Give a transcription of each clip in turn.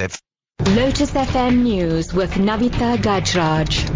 Lotus FM News with Navitha Gajraj.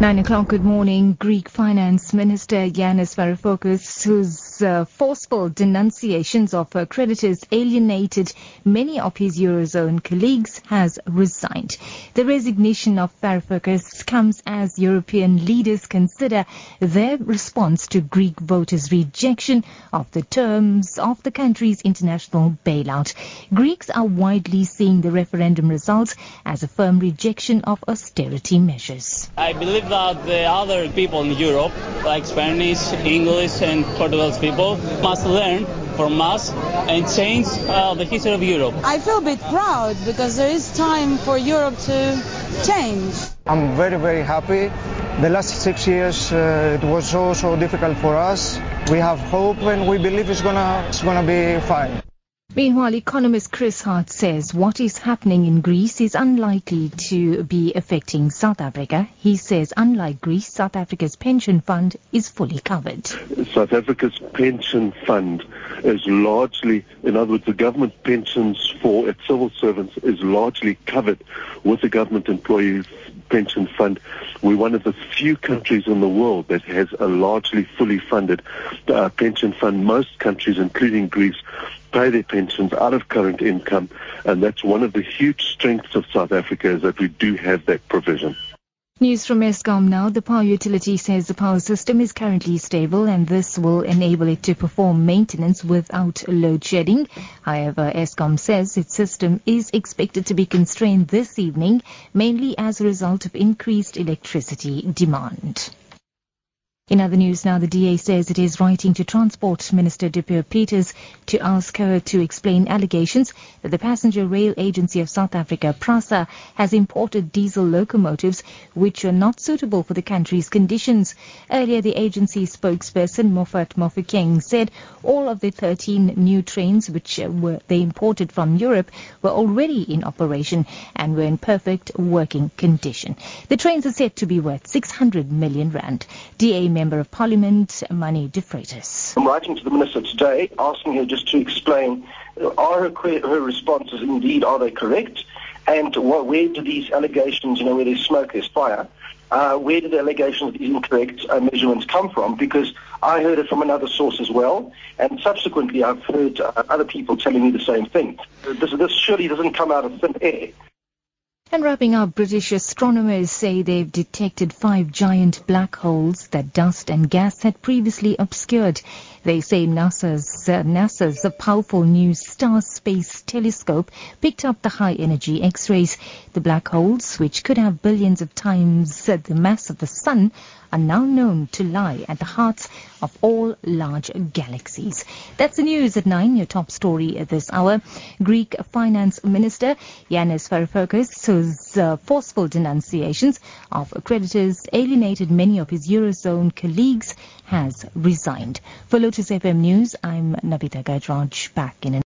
Nine o'clock, good morning. Greek Finance Minister Yanis Varoufakis, whose uh, forceful denunciations of uh, creditors alienated many of his Eurozone colleagues, has resigned. The resignation of Varoufakis comes as European leaders consider their response to Greek voters' rejection of the terms of the country's international bailout. Greeks are widely seeing the referendum results as a firm rejection of austerity measures. I believe that the other people in Europe, like Spanish, English, and Portuguese people, must learn from us and change uh, the history of Europe. I feel a bit proud because there is time for Europe to change. I'm very, very happy. The last six years uh, it was so, so difficult for us. We have hope and we believe it's gonna, it's gonna be fine. Meanwhile, economist Chris Hart says what is happening in Greece is unlikely to be affecting South Africa. He says, unlike Greece, South Africa's pension fund is fully covered. South Africa's pension fund is largely, in other words, the government pensions for its civil servants is largely covered with the government employees pension fund. We're one of the few countries in the world that has a largely fully funded uh, pension fund. Most countries, including Greece, pay their pensions out of current income, and that's one of the huge strengths of South Africa is that we do have that provision. News from Eskom now. The power utility says the power system is currently stable and this will enable it to perform maintenance without load shedding. However, Eskom says its system is expected to be constrained this evening, mainly as a result of increased electricity demand. In other news now, the DA says it is writing to Transport Minister Dipuo Peters to ask her to explain allegations that the Passenger Rail Agency of South Africa, PRASA, has imported diesel locomotives which are not suitable for the country's conditions. Earlier, the agency spokesperson Moffat Mofokeng said all of the 13 new trains which were they imported from Europe were already in operation and were in perfect working condition. The trains are said to be worth 600 million rand. DA Member of Parliament, Manny de Freitas. I'm writing to the Minister today asking her just to explain are her, her responses indeed, are they correct? And what, where do these allegations, you know, where there's smoke, there's fire, uh, where do the allegations of these incorrect uh, measurements come from? Because I heard it from another source as well, and subsequently I've heard uh, other people telling me the same thing. This, this surely doesn't come out of thin air. And wrapping up, British astronomers say they've detected five giant black holes that dust and gas had previously obscured. They say NASA's, uh, NASA's powerful NuSTAR Space Telescope picked up the high energy X-rays. The black holes, which could have billions of times the mass of the Sun, are now known to lie at the hearts of all large galaxies. That's the news at 9, your top story at this hour. Greek Finance Minister Yanis Varoufakis, whose uh, forceful denunciations of creditors alienated many of his Eurozone colleagues, has resigned. For Lotus FM News, I'm Navitha Gajraj, back in an